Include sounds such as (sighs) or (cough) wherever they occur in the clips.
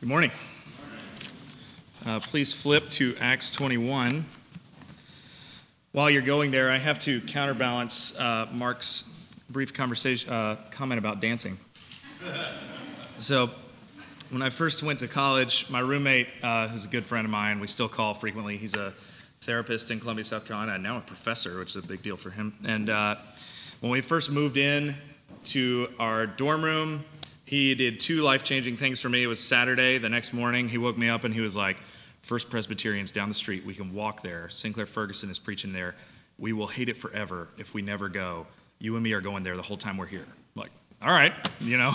Good morning. Uh, please flip to Acts 21. While you're going there, I have to counterbalance uh, Mark's brief conversation uh, comment about dancing. (laughs) So, when I first went to college, my roommate, uh, who's a good friend of mine, we still call frequently. He's a therapist in Columbia, South Carolina, and now a professor, which is a big deal for him. And uh, when we first moved in to our dorm room, he did two life changing things for me. It was Saturday. The next morning, he woke me up and he was like, First Presbyterians down the street. We can walk there. Sinclair Ferguson is preaching there. We will hate it forever if we never go. You and me are going there the whole time we're here. I'm like, all right, you know,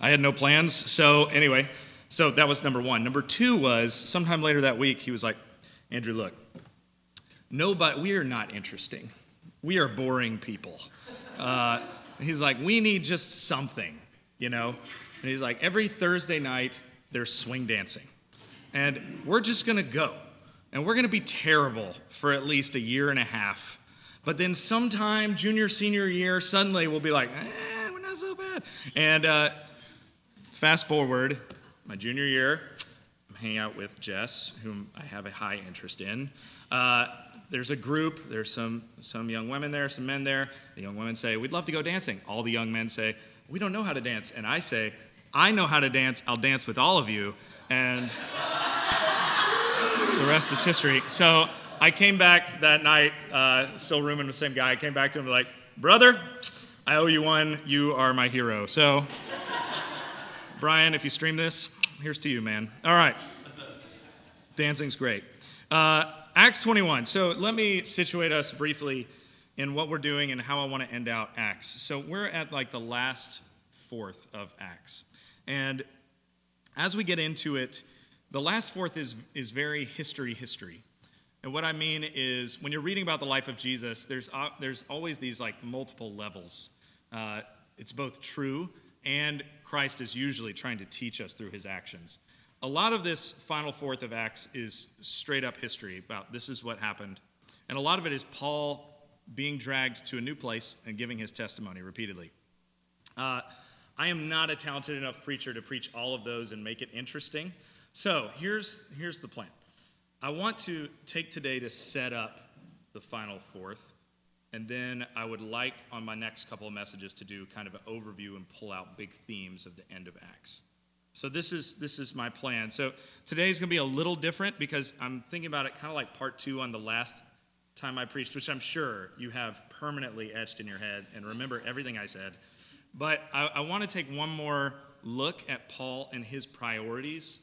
I had no plans. So, anyway, so that was number one. Number two was sometime later that week, he was like, Andrew, look, nobody, we are not interesting. We are boring people. Uh, he's like, we need just something you know? And he's like, every Thursday night, there's swing dancing. And we're just gonna go. And we're gonna be terrible for at least a year and a half. But then sometime, junior, senior year, suddenly we'll be like, eh, we're not so bad. And uh, fast forward, my junior year, I'm hanging out with Jess, whom I have a high interest in. Uh, there's a group, there's some, some young women there, some men there. The young women say, We'd love to go dancing. All the young men say, we don't know how to dance. And I say, I know how to dance. I'll dance with all of you. And the rest is history. So I came back that night, uh, still rooming with the same guy. I came back to him like, brother, I owe you one. You are my hero. So, Brian, if you stream this, here's to you, man. All right. Dancing's great. Uh, Acts 21. So let me situate us briefly in what we're doing and how I want to end out Acts. So we're at like the last fourth of Acts. And as we get into it, the last fourth is, is very history history. And what I mean is when you're reading about the life of Jesus, there's, uh, there's always these like multiple levels. Uh, it's both true and Christ is usually trying to teach us through his actions. A lot of this final fourth of Acts is straight up history about this is what happened. And a lot of it is Paul being dragged to a new place and giving his testimony repeatedly. Uh, I am not a talented enough preacher to preach all of those and make it interesting. So here's, here's the plan I want to take today to set up the final fourth, and then I would like on my next couple of messages to do kind of an overview and pull out big themes of the end of Acts. So this is this is my plan. So today is going to be a little different because I'm thinking about it kind of like part 2 on the last time I preached, which I'm sure you have permanently etched in your head and remember everything I said. But I, I want to take one more look at Paul and his priorities,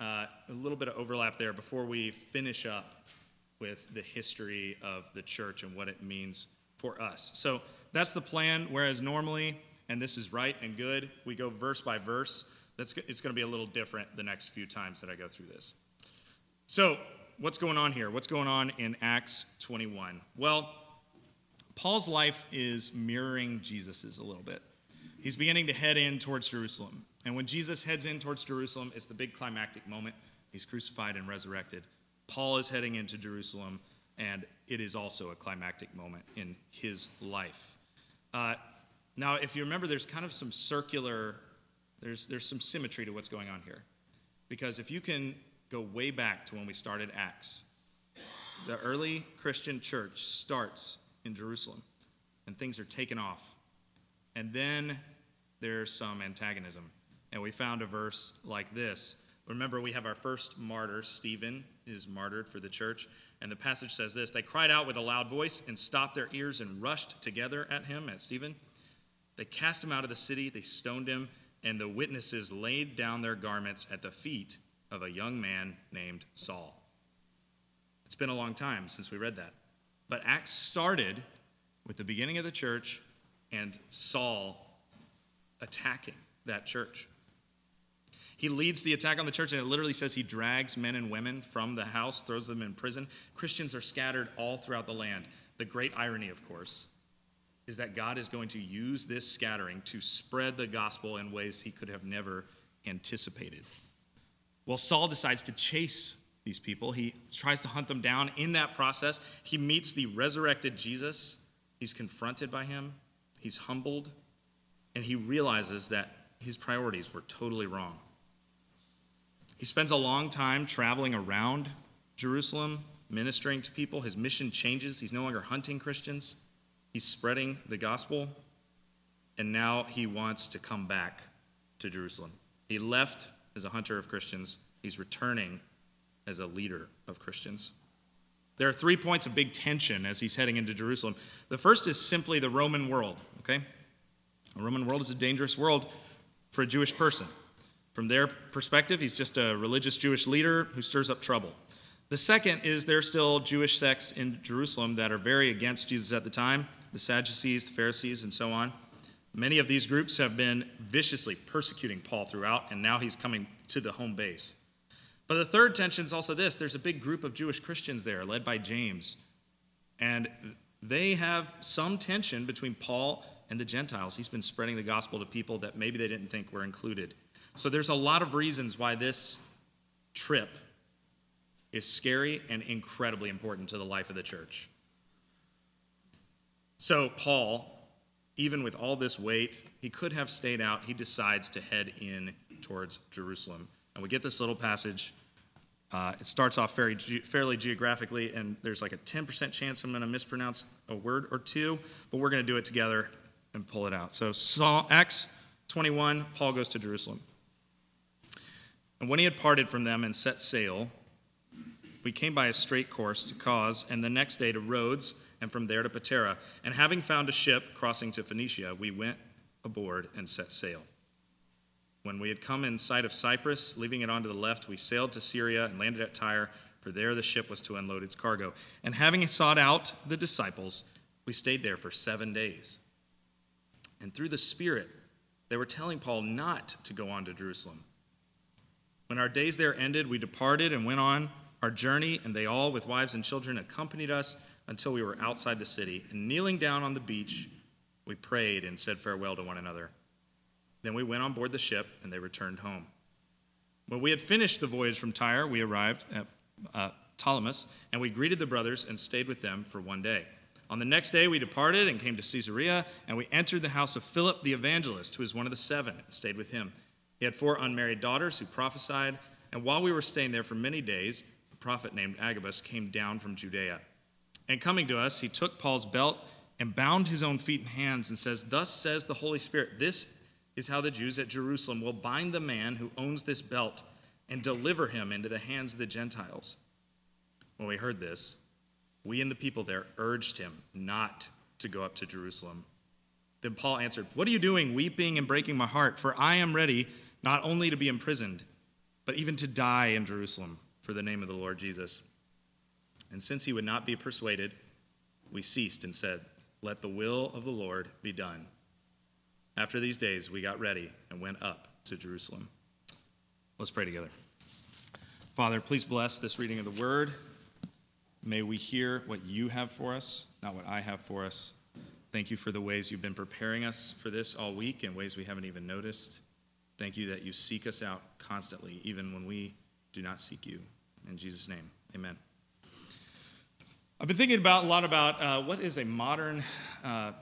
uh, a little bit of overlap there before we finish up with the history of the church and what it means for us. So that's the plan, whereas normally, and this is right and good, we go verse by verse. That's, it's going to be a little different the next few times that I go through this. So, what's going on here? What's going on in Acts 21? Well, Paul's life is mirroring Jesus's a little bit. He's beginning to head in towards Jerusalem. And when Jesus heads in towards Jerusalem, it's the big climactic moment. He's crucified and resurrected. Paul is heading into Jerusalem, and it is also a climactic moment in his life. Uh, now, if you remember, there's kind of some circular, there's, there's some symmetry to what's going on here. Because if you can go way back to when we started Acts. The early Christian church starts in Jerusalem, and things are taken off. And then there's some antagonism. And we found a verse like this. Remember, we have our first martyr, Stephen, is martyred for the church. And the passage says this They cried out with a loud voice and stopped their ears and rushed together at him, at Stephen. They cast him out of the city, they stoned him, and the witnesses laid down their garments at the feet of a young man named Saul. It's been a long time since we read that. But Acts started with the beginning of the church and Saul attacking that church. He leads the attack on the church, and it literally says he drags men and women from the house, throws them in prison. Christians are scattered all throughout the land. The great irony, of course, is that God is going to use this scattering to spread the gospel in ways he could have never anticipated. Well, Saul decides to chase these people. He tries to hunt them down. In that process, he meets the resurrected Jesus. He's confronted by him, he's humbled, and he realizes that his priorities were totally wrong. He spends a long time traveling around Jerusalem, ministering to people. His mission changes. He's no longer hunting Christians, he's spreading the gospel. And now he wants to come back to Jerusalem. He left as a hunter of Christians, he's returning as a leader of Christians. There are three points of big tension as he's heading into Jerusalem. The first is simply the Roman world, okay? The Roman world is a dangerous world for a Jewish person. From their perspective, he's just a religious Jewish leader who stirs up trouble. The second is there are still Jewish sects in Jerusalem that are very against Jesus at the time the Sadducees, the Pharisees, and so on. Many of these groups have been viciously persecuting Paul throughout, and now he's coming to the home base. But the third tension is also this there's a big group of Jewish Christians there, led by James. And they have some tension between Paul and the Gentiles. He's been spreading the gospel to people that maybe they didn't think were included. So there's a lot of reasons why this trip is scary and incredibly important to the life of the church. So, Paul, even with all this weight, he could have stayed out. He decides to head in towards Jerusalem. And we get this little passage. Uh, it starts off very, fairly geographically, and there's like a 10% chance I'm going to mispronounce a word or two, but we're going to do it together and pull it out. So, Acts 21, Paul goes to Jerusalem. And when he had parted from them and set sail, we came by a straight course to Cos, and the next day to Rhodes, and from there to Patara. And having found a ship crossing to Phoenicia, we went aboard and set sail. When we had come in sight of Cyprus, leaving it on to the left, we sailed to Syria and landed at Tyre, for there the ship was to unload its cargo. And having sought out the disciples, we stayed there for seven days. And through the Spirit, they were telling Paul not to go on to Jerusalem. When our days there ended, we departed and went on our journey, and they all, with wives and children, accompanied us until we were outside the city. And kneeling down on the beach, we prayed and said farewell to one another. Then we went on board the ship, and they returned home. When we had finished the voyage from Tyre, we arrived at uh, Ptolemais, and we greeted the brothers and stayed with them for one day. On the next day, we departed and came to Caesarea, and we entered the house of Philip the evangelist, who was one of the seven, and stayed with him. He had four unmarried daughters who prophesied, and while we were staying there for many days, a prophet named Agabus came down from Judea. And coming to us, he took Paul's belt and bound his own feet and hands, and says, Thus says the Holy Spirit, this is how the Jews at Jerusalem will bind the man who owns this belt and deliver him into the hands of the Gentiles. When we heard this, we and the people there urged him not to go up to Jerusalem. Then Paul answered, What are you doing, weeping and breaking my heart? For I am ready not only to be imprisoned, but even to die in Jerusalem for the name of the Lord Jesus. And since he would not be persuaded, we ceased and said, Let the will of the Lord be done. After these days, we got ready and went up to Jerusalem. Let's pray together. Father, please bless this reading of the word. May we hear what you have for us, not what I have for us. Thank you for the ways you've been preparing us for this all week in ways we haven't even noticed. Thank you that you seek us out constantly, even when we do not seek you. In Jesus' name, amen. I've been thinking about a lot about uh, what is a modern, uh,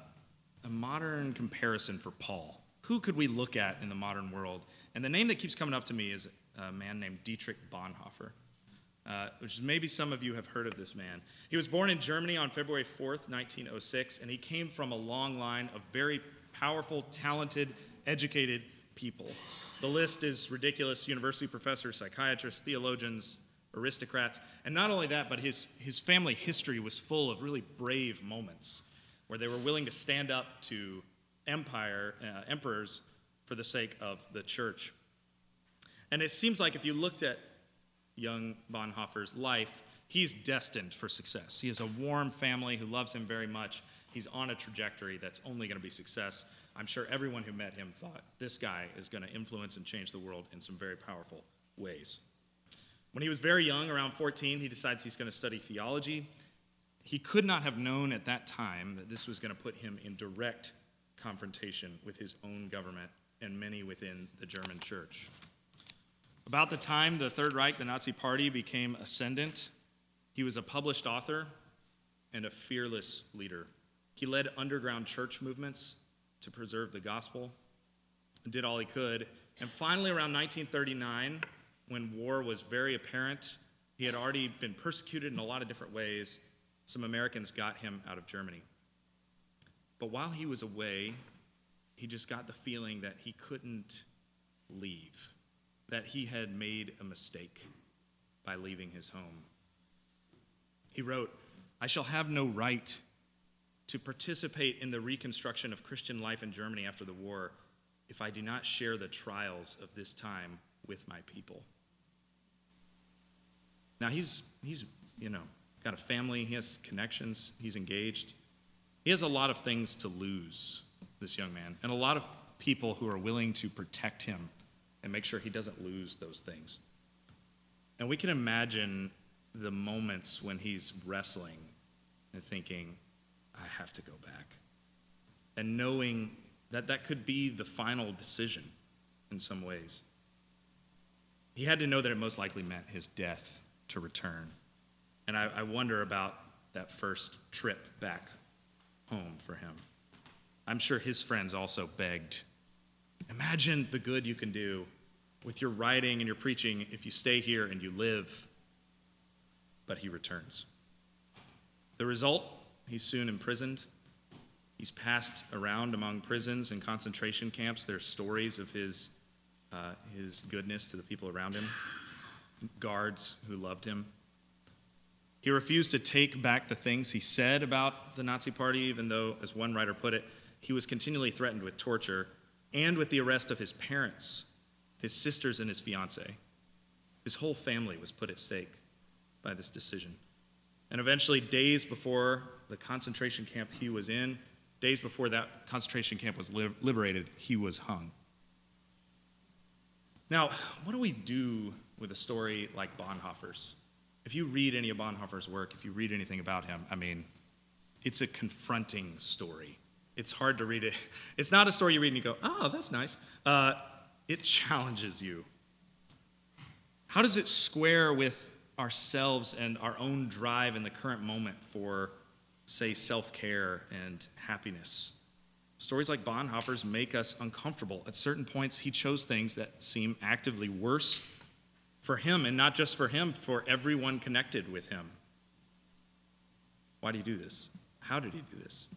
a modern comparison for Paul. Who could we look at in the modern world? And the name that keeps coming up to me is a man named Dietrich Bonhoeffer uh, which maybe some of you have heard of this man. He was born in Germany on February 4th, 1906, and he came from a long line of very powerful, talented, educated people. The list is ridiculous university professors, psychiatrists, theologians, aristocrats. And not only that, but his, his family history was full of really brave moments where they were willing to stand up to empire, uh, emperors for the sake of the church. And it seems like if you looked at young Bonhoeffer's life, he's destined for success. He has a warm family who loves him very much. He's on a trajectory that's only going to be success. I'm sure everyone who met him thought this guy is going to influence and change the world in some very powerful ways. When he was very young, around 14, he decides he's going to study theology. He could not have known at that time that this was going to put him in direct confrontation with his own government and many within the German church. About the time the Third Reich, the Nazi Party, became ascendant, he was a published author and a fearless leader. He led underground church movements to preserve the gospel and did all he could. And finally, around 1939, when war was very apparent, he had already been persecuted in a lot of different ways. Some Americans got him out of Germany. But while he was away, he just got the feeling that he couldn't leave, that he had made a mistake by leaving his home. He wrote, I shall have no right to participate in the reconstruction of Christian life in Germany after the war if I do not share the trials of this time with my people. Now he's he's you know got a family, he has connections, he's engaged. He has a lot of things to lose, this young man, and a lot of people who are willing to protect him and make sure he doesn't lose those things. And we can imagine the moments when he's wrestling and thinking, I have to go back. And knowing that that could be the final decision in some ways. He had to know that it most likely meant his death to return. And I, I wonder about that first trip back home for him. I'm sure his friends also begged. Imagine the good you can do with your writing and your preaching if you stay here and you live. But he returns. The result, he's soon imprisoned. He's passed around among prisons and concentration camps. There's stories of his, uh, his goodness to the people around him, guards who loved him. He refused to take back the things he said about the Nazi Party, even though, as one writer put it, he was continually threatened with torture and with the arrest of his parents, his sisters, and his fiancee. His whole family was put at stake by this decision. And eventually, days before the concentration camp he was in, days before that concentration camp was liberated, he was hung. Now, what do we do with a story like Bonhoeffer's? if you read any of Bonhoeffer's work, if you read anything about him, I mean, it's a confronting story. It's hard to read it. (laughs) It's not a story you read and you go, oh, that's nice. Uh, it challenges you. How does it square with ourselves and our own drive in the current moment for, say, self care and happiness? Stories like Bonhoeffer's make us uncomfortable. At certain points, he chose things that seem actively worse for him, and not just for him, for everyone connected with him. Why do you do this? How did he do this?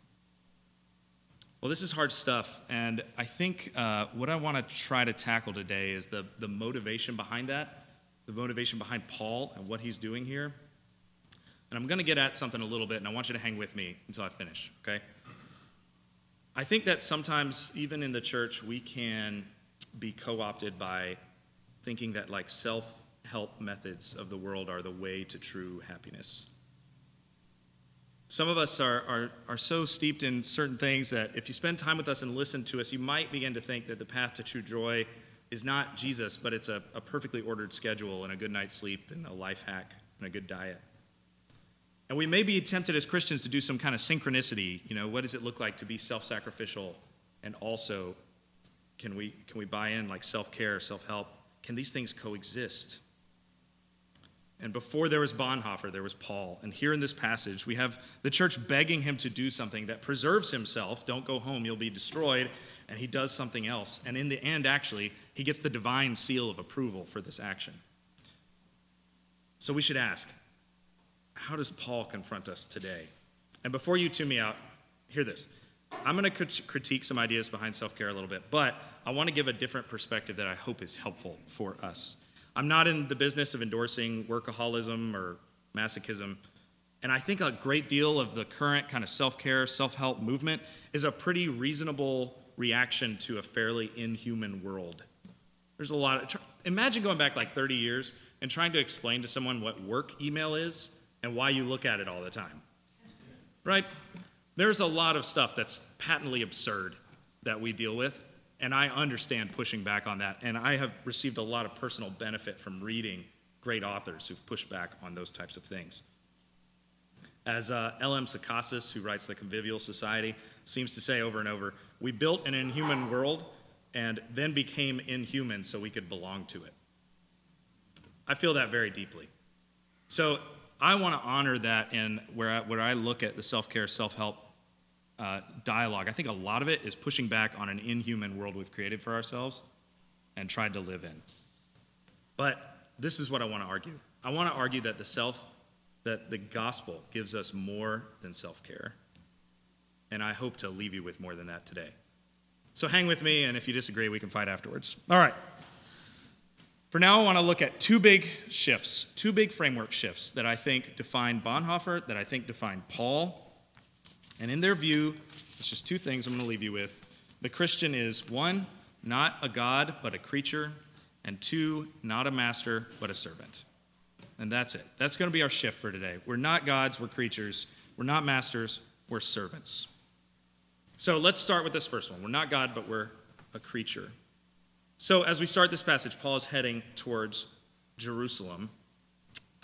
Well, this is hard stuff, and I think uh, what I want to try to tackle today is the, the motivation behind that, the motivation behind Paul and what he's doing here. And I'm going to get at something a little bit, and I want you to hang with me until I finish, okay? I think that sometimes, even in the church, we can be co opted by thinking that like self help methods of the world are the way to true happiness. Some of us are, are, are so steeped in certain things that if you spend time with us and listen to us, you might begin to think that the path to true joy is not Jesus, but it's a, a perfectly ordered schedule and a good night's sleep and a life hack and a good diet. And we may be tempted as Christians to do some kind of synchronicity. You know, what does it look like to be self sacrificial and also can we, can we buy in like self care, self help? Can these things coexist? And before there was Bonhoeffer, there was Paul. And here in this passage, we have the church begging him to do something that preserves himself. Don't go home, you'll be destroyed. And he does something else. And in the end, actually, he gets the divine seal of approval for this action. So we should ask how does Paul confront us today? And before you tune me out, hear this. I'm going to critique some ideas behind self care a little bit, but I want to give a different perspective that I hope is helpful for us. I'm not in the business of endorsing workaholism or masochism. And I think a great deal of the current kind of self care, self help movement is a pretty reasonable reaction to a fairly inhuman world. There's a lot of, imagine going back like 30 years and trying to explain to someone what work email is and why you look at it all the time. Right? There's a lot of stuff that's patently absurd that we deal with, and I understand pushing back on that. And I have received a lot of personal benefit from reading great authors who've pushed back on those types of things. As uh, L.M. Sacasas, who writes The Convivial Society, seems to say over and over, we built an inhuman world and then became inhuman so we could belong to it. I feel that very deeply. So I want to honor that in where I, where I look at the self care, self help uh, dialogue. I think a lot of it is pushing back on an inhuman world we've created for ourselves and tried to live in. But this is what I want to argue. I want to argue that the self, that the gospel gives us more than self care. And I hope to leave you with more than that today. So hang with me, and if you disagree, we can fight afterwards. All right. For now, I want to look at two big shifts, two big framework shifts that I think define Bonhoeffer, that I think define Paul. And in their view, it's just two things I'm going to leave you with. The Christian is one, not a God, but a creature, and two, not a master, but a servant. And that's it. That's going to be our shift for today. We're not gods, we're creatures. We're not masters, we're servants. So let's start with this first one. We're not God, but we're a creature. So as we start this passage, Paul is heading towards Jerusalem.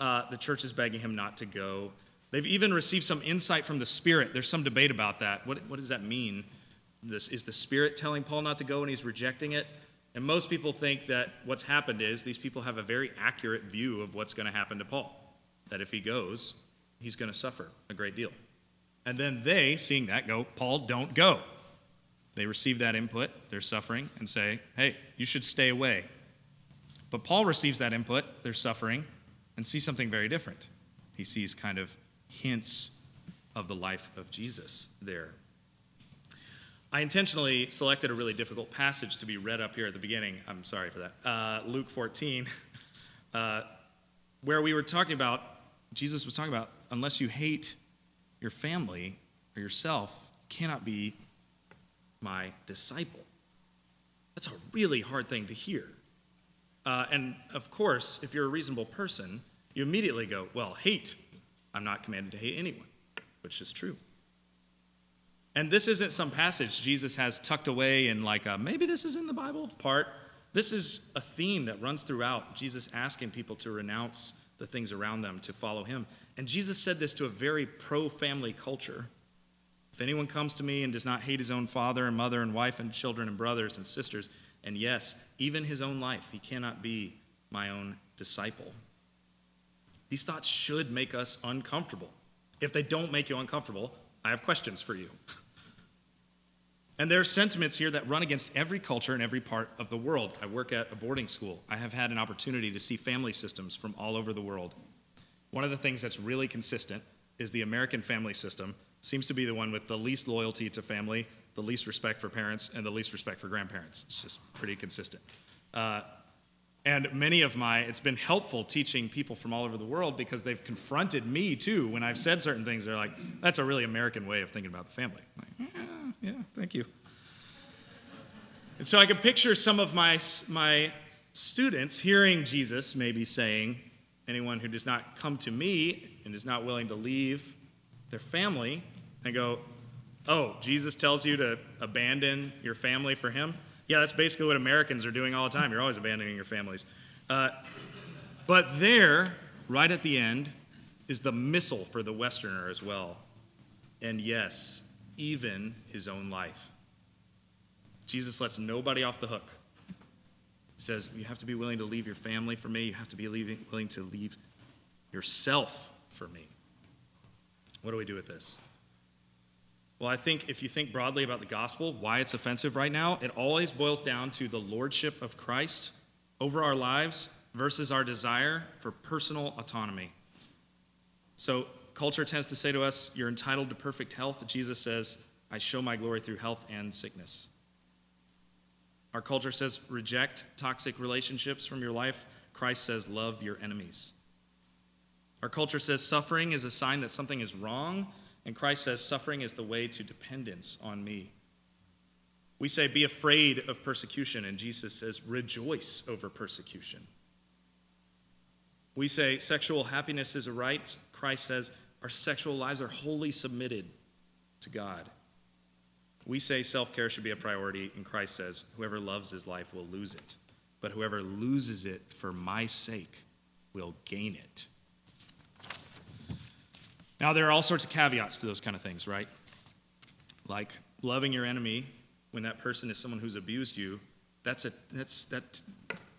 Uh, the church is begging him not to go. They've even received some insight from the Spirit. There's some debate about that. What, what does that mean? This, is the Spirit telling Paul not to go and he's rejecting it? And most people think that what's happened is these people have a very accurate view of what's going to happen to Paul. That if he goes, he's going to suffer a great deal. And then they, seeing that, go, Paul, don't go. They receive that input, their suffering, and say, hey, you should stay away. But Paul receives that input, their suffering, and sees something very different. He sees kind of hints of the life of Jesus there. I intentionally selected a really difficult passage to be read up here at the beginning. I'm sorry for that. Uh, Luke 14, uh, where we were talking about, Jesus was talking about, unless you hate your family or yourself, cannot be my disciple. That's a really hard thing to hear. Uh, and of course, if you're a reasonable person, you immediately go, well, hate. I'm not commanded to hate anyone, which is true. And this isn't some passage Jesus has tucked away in, like, a, maybe this is in the Bible part. This is a theme that runs throughout Jesus asking people to renounce the things around them to follow him. And Jesus said this to a very pro family culture. If anyone comes to me and does not hate his own father and mother and wife and children and brothers and sisters, and yes, even his own life, he cannot be my own disciple. These thoughts should make us uncomfortable. If they don't make you uncomfortable, I have questions for you. And there are sentiments here that run against every culture in every part of the world. I work at a boarding school. I have had an opportunity to see family systems from all over the world. One of the things that's really consistent is the American family system seems to be the one with the least loyalty to family, the least respect for parents, and the least respect for grandparents. It's just pretty consistent. Uh, and many of my, it's been helpful teaching people from all over the world because they've confronted me too when I've said certain things. They're like, that's a really American way of thinking about the family. Like, yeah, yeah, thank you. And so I can picture some of my, my students hearing Jesus maybe saying, anyone who does not come to me and is not willing to leave their family and go, oh, Jesus tells you to abandon your family for him? Yeah, that's basically what Americans are doing all the time. You're always abandoning your families. Uh, but there, right at the end, is the missile for the Westerner as well. And yes, even his own life. Jesus lets nobody off the hook. He says, You have to be willing to leave your family for me. You have to be willing to leave yourself for me. What do we do with this? Well, I think if you think broadly about the gospel, why it's offensive right now, it always boils down to the lordship of Christ over our lives versus our desire for personal autonomy. So, culture tends to say to us, You're entitled to perfect health. Jesus says, I show my glory through health and sickness. Our culture says, Reject toxic relationships from your life. Christ says, Love your enemies. Our culture says suffering is a sign that something is wrong. And Christ says, suffering is the way to dependence on me. We say, be afraid of persecution, and Jesus says, rejoice over persecution. We say, sexual happiness is a right. Christ says, our sexual lives are wholly submitted to God. We say self care should be a priority, and Christ says, whoever loves his life will lose it, but whoever loses it for my sake will gain it. Now, there are all sorts of caveats to those kind of things, right? Like loving your enemy when that person is someone who's abused you, that's a, that's, that,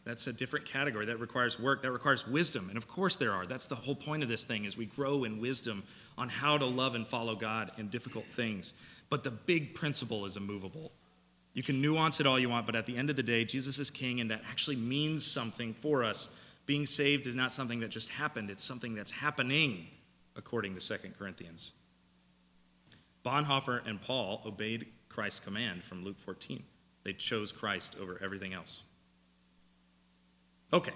that's a different category. That requires work, that requires wisdom. And of course there are. That's the whole point of this thing is we grow in wisdom on how to love and follow God in difficult things. But the big principle is immovable. You can nuance it all you want, but at the end of the day, Jesus is king, and that actually means something for us Being saved is not something that just happened, it's something that's happening, according to 2 Corinthians. Bonhoeffer and Paul obeyed Christ's command from Luke 14. They chose Christ over everything else. Okay,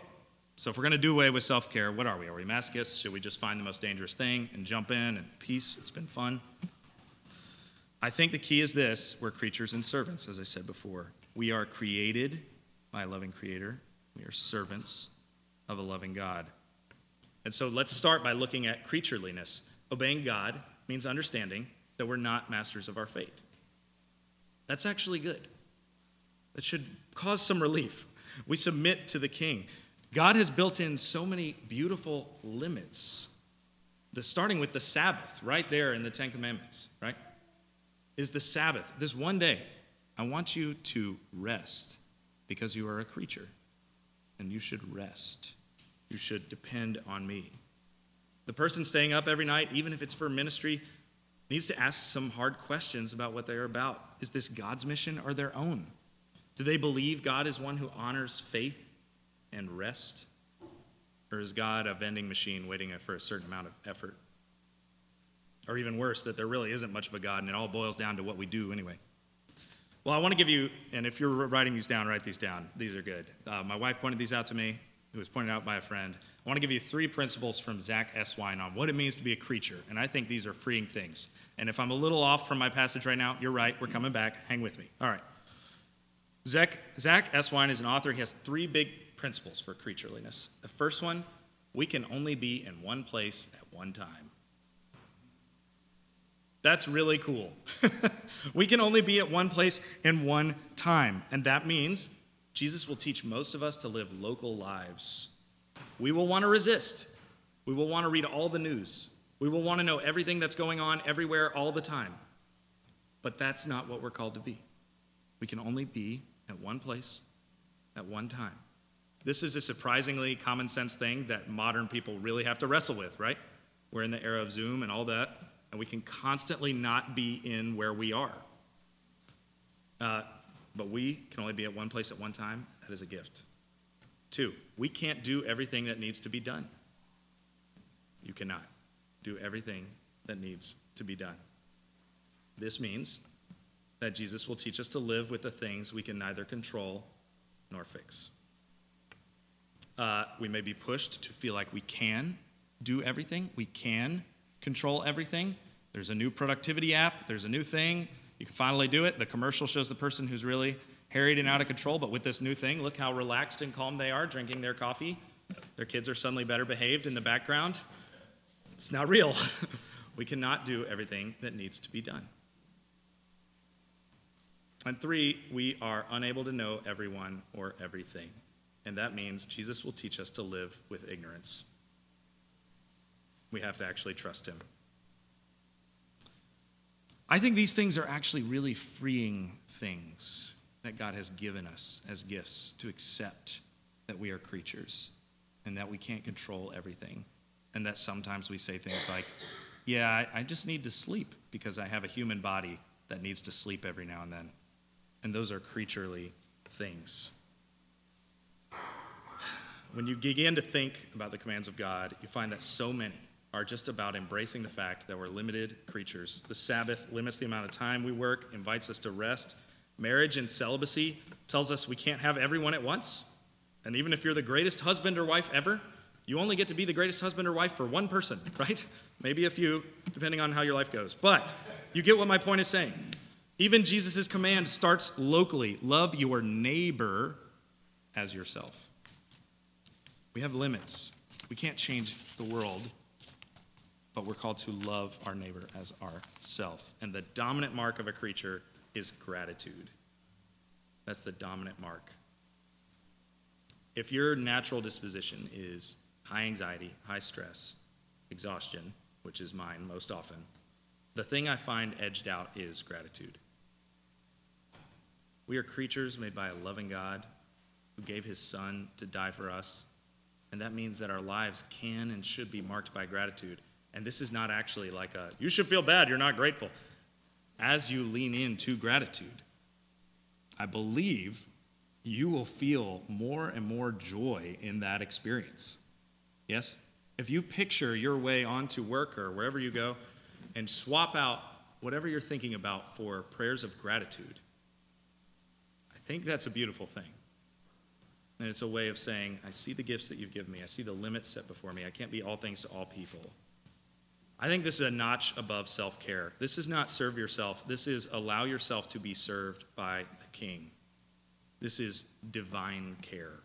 so if we're going to do away with self care, what are we? Are we masochists? Should we just find the most dangerous thing and jump in and peace? It's been fun. I think the key is this we're creatures and servants, as I said before. We are created by a loving creator, we are servants of a loving God. And so let's start by looking at creatureliness. Obeying God means understanding that we're not masters of our fate. That's actually good. That should cause some relief. We submit to the king. God has built in so many beautiful limits. The, starting with the Sabbath, right there in the Ten Commandments, right? Is the Sabbath. This one day, I want you to rest because you are a creature and you should rest. You should depend on me. The person staying up every night, even if it's for ministry, needs to ask some hard questions about what they're about. Is this God's mission or their own? Do they believe God is one who honors faith and rest? Or is God a vending machine waiting for a certain amount of effort? Or even worse, that there really isn't much of a God and it all boils down to what we do anyway. Well, I want to give you, and if you're writing these down, write these down. These are good. Uh, my wife pointed these out to me. It was pointed out by a friend. I want to give you three principles from Zach Eswine on what it means to be a creature. And I think these are freeing things. And if I'm a little off from my passage right now, you're right. We're coming back. Hang with me. All right. Zach, Zach Eswine is an author. He has three big principles for creatureliness. The first one we can only be in one place at one time. That's really cool. (laughs) we can only be at one place in one time. And that means Jesus will teach most of us to live local lives. We will want to resist. We will want to read all the news. We will want to know everything that's going on everywhere all the time. But that's not what we're called to be. We can only be at one place at one time. This is a surprisingly common sense thing that modern people really have to wrestle with, right? We're in the era of Zoom and all that and we can constantly not be in where we are. Uh, but we can only be at one place at one time. That is a gift. Two, we can't do everything that needs to be done. You cannot do everything that needs to be done. This means that Jesus will teach us to live with the things we can neither control nor fix. Uh, we may be pushed to feel like we can do everything, we can control everything, there's a new productivity app, there's a new thing. You can finally do it. The commercial shows the person who's really harried and out of control, but with this new thing, look how relaxed and calm they are drinking their coffee. Their kids are suddenly better behaved in the background. It's not real. (laughs) we cannot do everything that needs to be done. And three, we are unable to know everyone or everything. And that means Jesus will teach us to live with ignorance. We have to actually trust him. I think these things are actually really freeing things that God has given us as gifts to accept that we are creatures and that we can't control everything. And that sometimes we say things like, Yeah, I, I just need to sleep because I have a human body that needs to sleep every now and then. And those are creaturely things. When you begin to think about the commands of God, you find that so many are just about embracing the fact that we're limited creatures. The Sabbath limits the amount of time we work, invites us to rest. Marriage and celibacy tells us we can't have everyone at once. And even if you're the greatest husband or wife ever, you only get to be the greatest husband or wife for one person, (laughs) right? Maybe a few, depending on how your life goes. But you get what my point is saying. Even Jesus' command starts locally love your neighbor as yourself. We have limits. We can't change the world but we're called to love our neighbor as ourself. And the dominant mark of a creature is gratitude. That's the dominant mark. If your natural disposition is high anxiety, high stress, exhaustion, which is mine most often, the thing I find edged out is gratitude. We are creatures made by a loving God who gave his son to die for us, and that means that our lives can and should be marked by gratitude. And this is not actually like a, you should feel bad, you're not grateful. As you lean into gratitude, I believe you will feel more and more joy in that experience. Yes? If you picture your way onto work or wherever you go and swap out whatever you're thinking about for prayers of gratitude, I think that's a beautiful thing. And it's a way of saying, I see the gifts that you've given me. I see the limits set before me. I can't be all things to all people. I think this is a notch above self care. This is not serve yourself, this is allow yourself to be served by the king. This is divine care.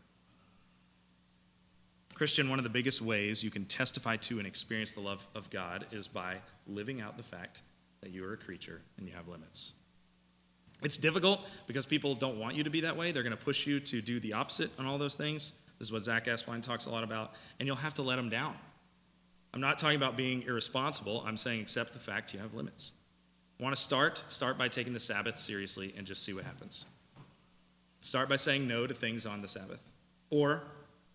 Christian, one of the biggest ways you can testify to and experience the love of God is by living out the fact that you are a creature and you have limits. It's difficult because people don't want you to be that way. They're going to push you to do the opposite on all those things. This is what Zach Eswine talks a lot about. And you'll have to let them down. I'm not talking about being irresponsible. I'm saying accept the fact you have limits. Want to start? Start by taking the Sabbath seriously and just see what happens. Start by saying no to things on the Sabbath. Or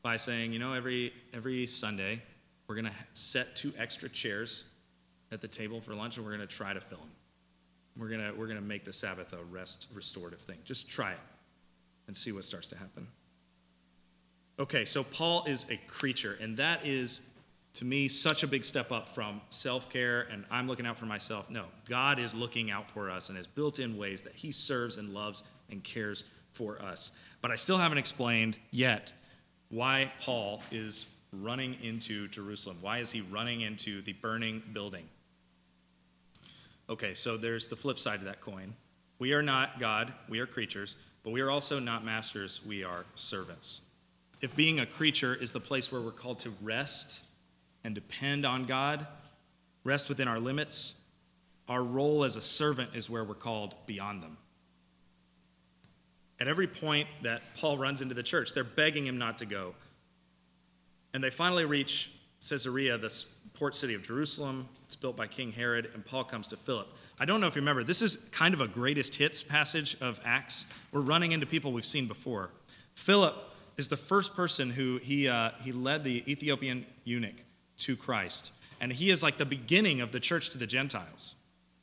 by saying, you know, every, every Sunday, we're going to set two extra chairs at the table for lunch and we're going to try to fill them. We're going to we're going to make the Sabbath a rest restorative thing. Just try it and see what starts to happen. Okay, so Paul is a creature, and that is to me such a big step up from self-care and I'm looking out for myself. No, God is looking out for us and has built in ways that he serves and loves and cares for us. But I still haven't explained yet why Paul is running into Jerusalem. Why is he running into the burning building? Okay, so there's the flip side of that coin. We are not God, we are creatures, but we are also not masters, we are servants. If being a creature is the place where we're called to rest and depend on God, rest within our limits, our role as a servant is where we're called beyond them. At every point that Paul runs into the church, they're begging him not to go. And they finally reach Caesarea, this port city of Jerusalem. It's built by King Herod, and Paul comes to Philip. I don't know if you remember, this is kind of a greatest hits passage of Acts. We're running into people we've seen before. Philip is the first person who he, uh, he led the Ethiopian eunuch to Christ. And he is like the beginning of the church to the Gentiles.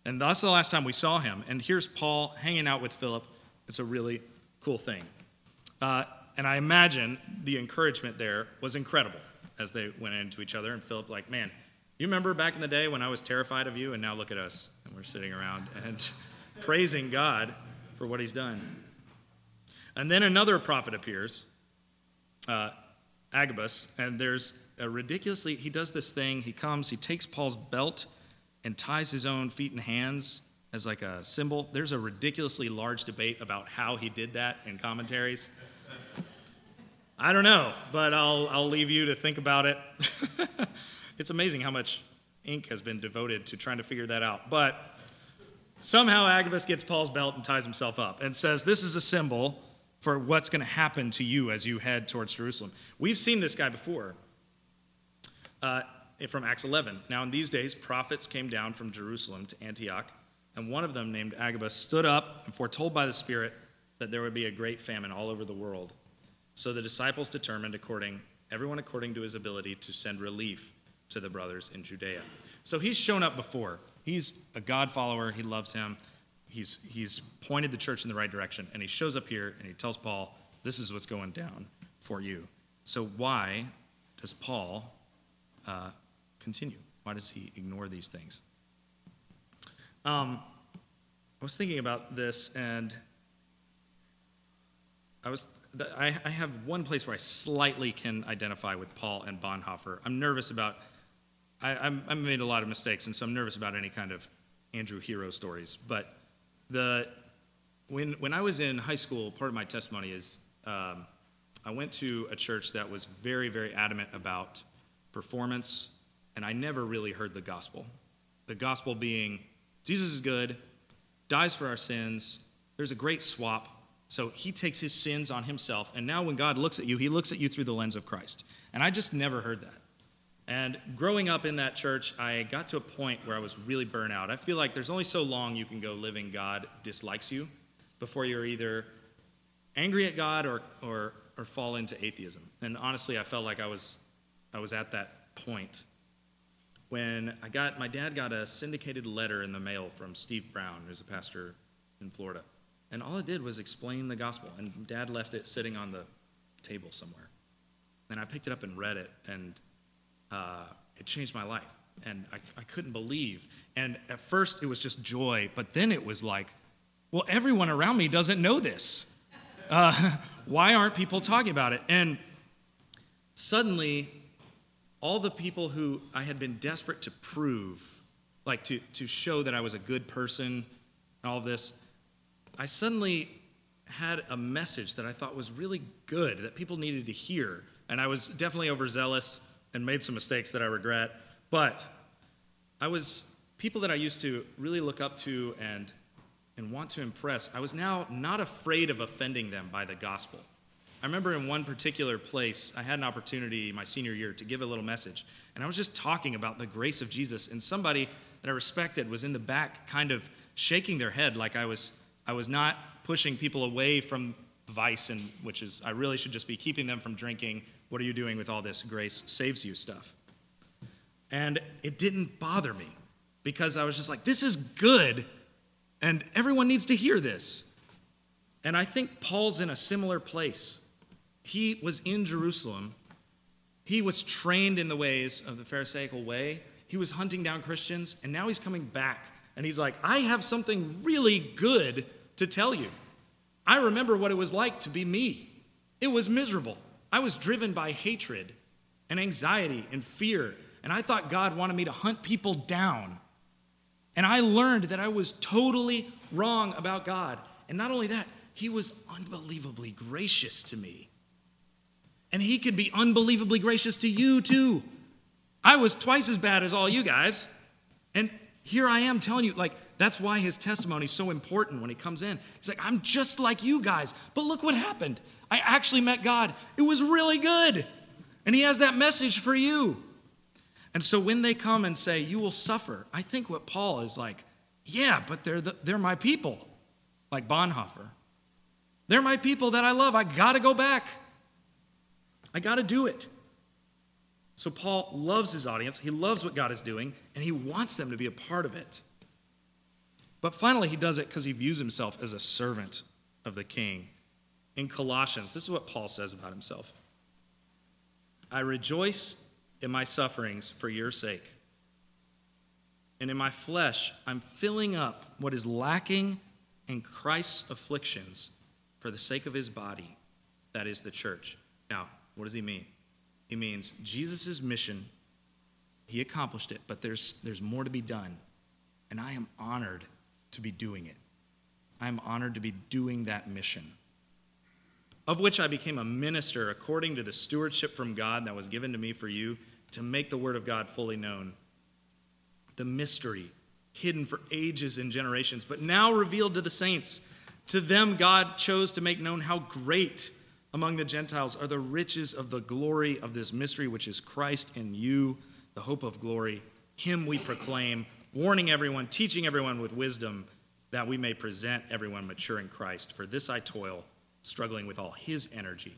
And that's the last time we saw him. And here's Paul hanging out with Philip. It's a really cool thing. Uh, and I imagine the encouragement there was incredible as they went into each other. And Philip, like, man, you remember back in the day when I was terrified of you, and now look at us. And we're sitting around and (laughs) praising God for what he's done. And then another prophet appears, uh, Agabus, and there's a ridiculously, he does this thing. He comes, he takes Paul's belt and ties his own feet and hands as like a symbol. There's a ridiculously large debate about how he did that in commentaries. I don't know, but I'll, I'll leave you to think about it. (laughs) it's amazing how much ink has been devoted to trying to figure that out. But somehow Agabus gets Paul's belt and ties himself up and says, This is a symbol for what's going to happen to you as you head towards Jerusalem. We've seen this guy before uh, from Acts 11. Now, in these days, prophets came down from Jerusalem to Antioch and one of them, named Agabus, stood up and foretold by the Spirit that there would be a great famine all over the world. So the disciples determined, according everyone according to his ability, to send relief to the brothers in Judea. So he's shown up before. He's a God follower. He loves him. He's, he's pointed the church in the right direction. And he shows up here and he tells Paul, This is what's going down for you. So why does Paul uh, continue? Why does he ignore these things? Um, I was thinking about this, and I was I, I have one place where I slightly can identify with Paul and Bonhoeffer. I'm nervous about. I, I'm, I've made a lot of mistakes, and so I'm nervous about any kind of Andrew hero stories. But the when when I was in high school, part of my testimony is um, I went to a church that was very very adamant about performance, and I never really heard the gospel. The gospel being Jesus is good, dies for our sins. There's a great swap. So he takes his sins on himself. And now when God looks at you, he looks at you through the lens of Christ. And I just never heard that. And growing up in that church, I got to a point where I was really burnt out. I feel like there's only so long you can go living God dislikes you before you're either angry at God or, or, or fall into atheism. And honestly, I felt like I was, I was at that point when I got my dad got a syndicated letter in the mail from Steve Brown, who's a pastor in Florida. And all it did was explain the gospel. And dad left it sitting on the table somewhere. And I picked it up and read it, and uh, it changed my life. And I, I couldn't believe. And at first, it was just joy, but then it was like, well, everyone around me doesn't know this. Uh, (laughs) why aren't people talking about it? And suddenly, all the people who I had been desperate to prove, like to, to show that I was a good person all of this, I suddenly had a message that I thought was really good that people needed to hear. And I was definitely overzealous and made some mistakes that I regret. But I was people that I used to really look up to and, and want to impress. I was now not afraid of offending them by the gospel. I remember in one particular place, I had an opportunity my senior year to give a little message. And I was just talking about the grace of Jesus. And somebody that I respected was in the back, kind of shaking their head like I was, I was not pushing people away from vice, and which is, I really should just be keeping them from drinking. What are you doing with all this grace saves you stuff? And it didn't bother me because I was just like, this is good, and everyone needs to hear this. And I think Paul's in a similar place. He was in Jerusalem. He was trained in the ways of the Pharisaical way. He was hunting down Christians, and now he's coming back. And he's like, I have something really good to tell you. I remember what it was like to be me. It was miserable. I was driven by hatred and anxiety and fear, and I thought God wanted me to hunt people down. And I learned that I was totally wrong about God. And not only that, He was unbelievably gracious to me. And he could be unbelievably gracious to you too. I was twice as bad as all you guys. And here I am telling you, like, that's why his testimony is so important when he comes in. He's like, I'm just like you guys, but look what happened. I actually met God. It was really good. And he has that message for you. And so when they come and say, You will suffer, I think what Paul is like, Yeah, but they're, the, they're my people, like Bonhoeffer. They're my people that I love. I got to go back. I got to do it. So Paul loves his audience, he loves what God is doing, and he wants them to be a part of it. But finally, he does it because he views himself as a servant of the king. In Colossians, this is what Paul says about himself I rejoice in my sufferings for your sake. And in my flesh, I'm filling up what is lacking in Christ's afflictions for the sake of his body, that is the church. Now, what does he mean? He means Jesus' mission, he accomplished it, but there's, there's more to be done. And I am honored to be doing it. I am honored to be doing that mission, of which I became a minister according to the stewardship from God that was given to me for you to make the word of God fully known. The mystery hidden for ages and generations, but now revealed to the saints. To them, God chose to make known how great among the Gentiles are the riches of the glory of this mystery, which is Christ in you, the hope of glory. Him we proclaim, warning everyone, teaching everyone with wisdom, that we may present everyone mature in Christ. For this I toil, struggling with all his energy,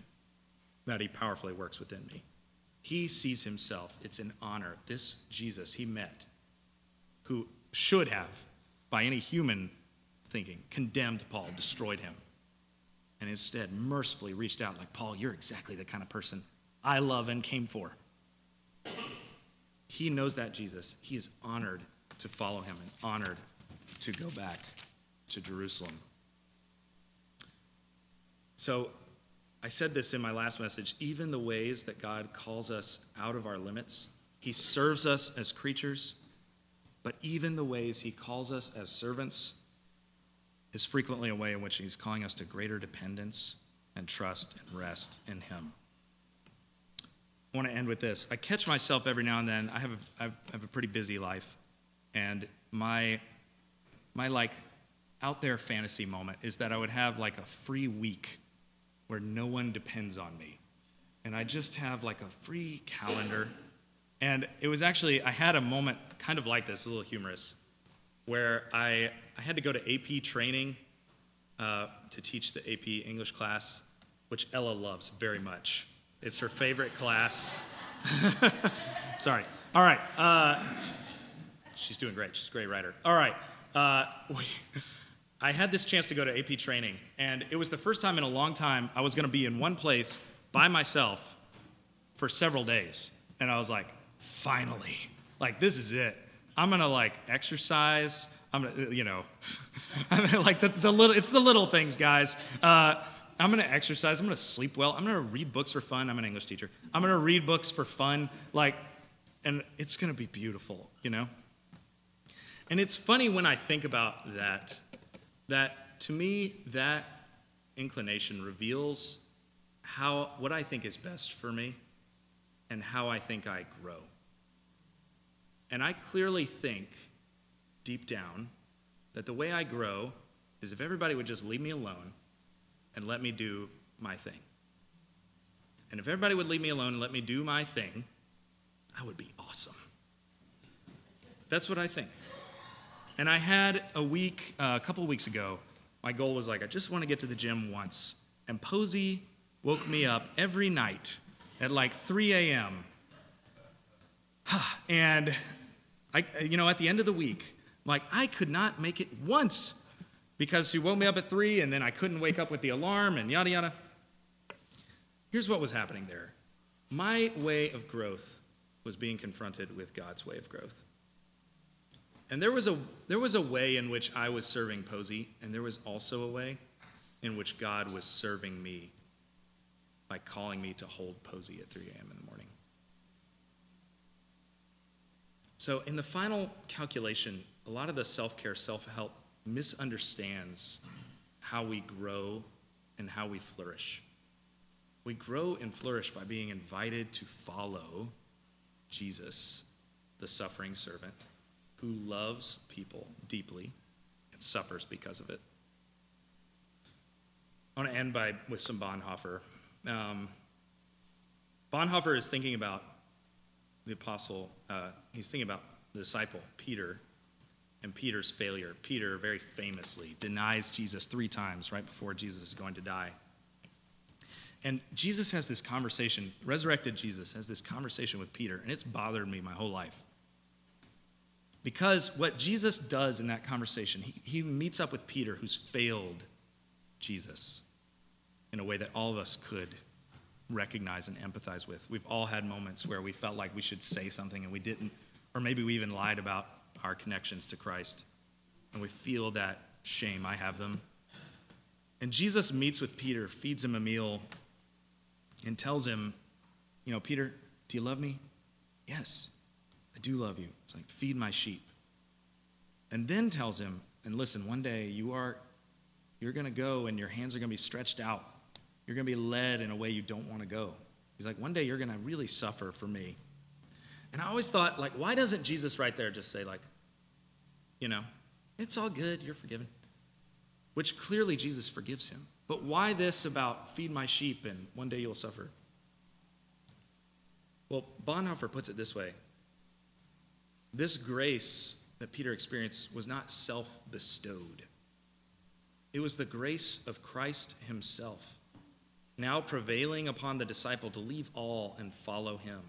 that he powerfully works within me. He sees himself. It's an honor. This Jesus he met, who should have, by any human thinking, condemned Paul, destroyed him and instead mercifully reached out, like, Paul, you're exactly the kind of person I love and came for. He knows that Jesus. He is honored to follow him and honored to go back to Jerusalem. So, I said this in my last message even the ways that God calls us out of our limits, He serves us as creatures, but even the ways He calls us as servants is frequently a way in which he's calling us to greater dependence and trust and rest in him. I want to end with this. I catch myself every now and then. I have a, I have a pretty busy life, and my my like out there fantasy moment is that I would have like a free week where no one depends on me, and I just have like a free calendar. And it was actually I had a moment kind of like this, a little humorous, where I I had to go to AP training uh, to teach the AP English class, which Ella loves very much. It's her favorite class. (laughs) Sorry. All right. Uh, she's doing great. She's a great writer. All right. Uh, (laughs) we, I had this chance to go to AP training, and it was the first time in a long time I was going to be in one place by myself for several days. And I was like, finally, like this is it. I'm gonna like exercise. I'm gonna, you know, (laughs) I mean, like the, the little, it's the little things, guys. Uh, I'm gonna exercise. I'm gonna sleep well. I'm gonna read books for fun. I'm an English teacher. I'm gonna read books for fun. Like, and it's gonna be beautiful, you know? And it's funny when I think about that, that to me, that inclination reveals how, what I think is best for me and how I think I grow. And I clearly think, deep down, that the way I grow is if everybody would just leave me alone and let me do my thing. And if everybody would leave me alone and let me do my thing, I would be awesome. That's what I think. And I had a week, uh, a couple weeks ago, my goal was like, I just want to get to the gym once. And Posey woke me up every night at like 3 a.m. (sighs) And I, you know, at the end of the week, I'm like, I could not make it once because he woke me up at 3 and then I couldn't wake up with the alarm and yada yada. Here's what was happening there my way of growth was being confronted with God's way of growth. And there was a, there was a way in which I was serving Posey, and there was also a way in which God was serving me by calling me to hold Posey at 3 a.m. in the morning. So, in the final calculation, a lot of the self care, self help misunderstands how we grow and how we flourish. We grow and flourish by being invited to follow Jesus, the suffering servant, who loves people deeply and suffers because of it. I want to end by with some Bonhoeffer. Um, Bonhoeffer is thinking about the apostle, uh, he's thinking about the disciple, Peter, and Peter's failure. Peter very famously denies Jesus three times right before Jesus is going to die. And Jesus has this conversation, resurrected Jesus has this conversation with Peter, and it's bothered me my whole life. Because what Jesus does in that conversation, he, he meets up with Peter, who's failed Jesus in a way that all of us could recognize and empathize with. We've all had moments where we felt like we should say something and we didn't, or maybe we even lied about our connections to Christ. And we feel that shame. I have them. And Jesus meets with Peter, feeds him a meal, and tells him, You know, Peter, do you love me? Yes, I do love you. It's like, Feed my sheep. And then tells him, And listen, one day you are. You're going to go and your hands are going to be stretched out you're going to be led in a way you don't want to go. He's like, one day you're going to really suffer for me. And I always thought, like, why doesn't Jesus right there just say, like, you know, it's all good, you're forgiven? Which clearly Jesus forgives him. But why this about feed my sheep and one day you'll suffer? Well, Bonhoeffer puts it this way this grace that Peter experienced was not self bestowed, it was the grace of Christ himself now prevailing upon the disciple to leave all and follow him.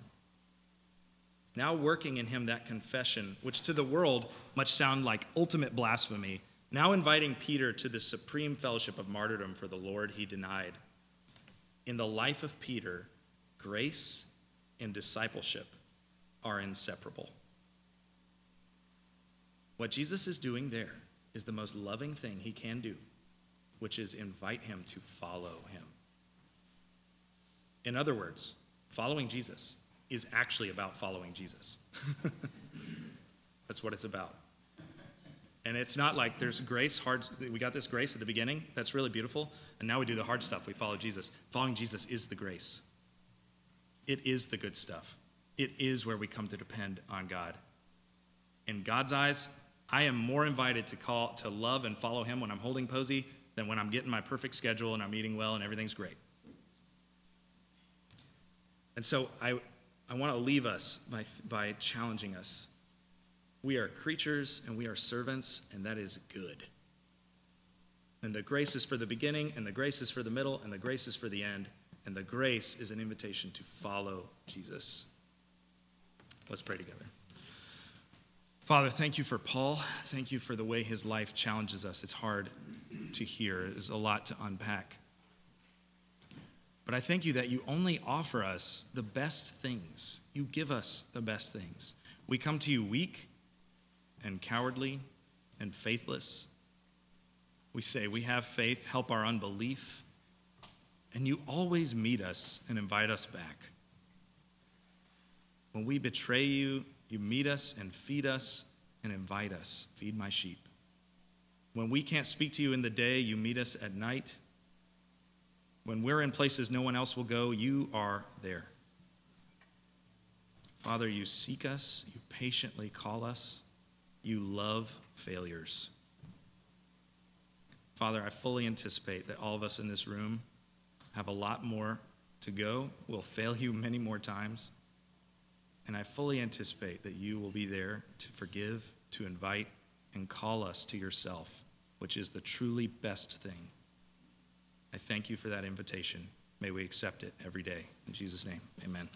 Now working in him that confession, which to the world much sound like ultimate blasphemy, now inviting Peter to the supreme fellowship of martyrdom for the Lord he denied. In the life of Peter, grace and discipleship are inseparable. What Jesus is doing there is the most loving thing he can do, which is invite him to follow him. In other words, following Jesus is actually about following Jesus. (laughs) That's what it's about. And it's not like there's grace, hard, we got this grace at the beginning. That's really beautiful. And now we do the hard stuff. We follow Jesus. Following Jesus is the grace, it is the good stuff. It is where we come to depend on God. In God's eyes, I am more invited to call to love and follow him when I'm holding Posey than when I'm getting my perfect schedule and I'm eating well and everything's great. And so I, I want to leave us by, by challenging us. We are creatures and we are servants, and that is good. And the grace is for the beginning, and the grace is for the middle, and the grace is for the end. And the grace is an invitation to follow Jesus. Let's pray together. Father, thank you for Paul. Thank you for the way his life challenges us. It's hard to hear, there's a lot to unpack. But I thank you that you only offer us the best things. You give us the best things. We come to you weak and cowardly and faithless. We say, We have faith, help our unbelief. And you always meet us and invite us back. When we betray you, you meet us and feed us and invite us. Feed my sheep. When we can't speak to you in the day, you meet us at night. When we're in places no one else will go, you are there. Father, you seek us, you patiently call us, you love failures. Father, I fully anticipate that all of us in this room have a lot more to go. We'll fail you many more times. And I fully anticipate that you will be there to forgive, to invite, and call us to yourself, which is the truly best thing. I thank you for that invitation. May we accept it every day. In Jesus' name, amen.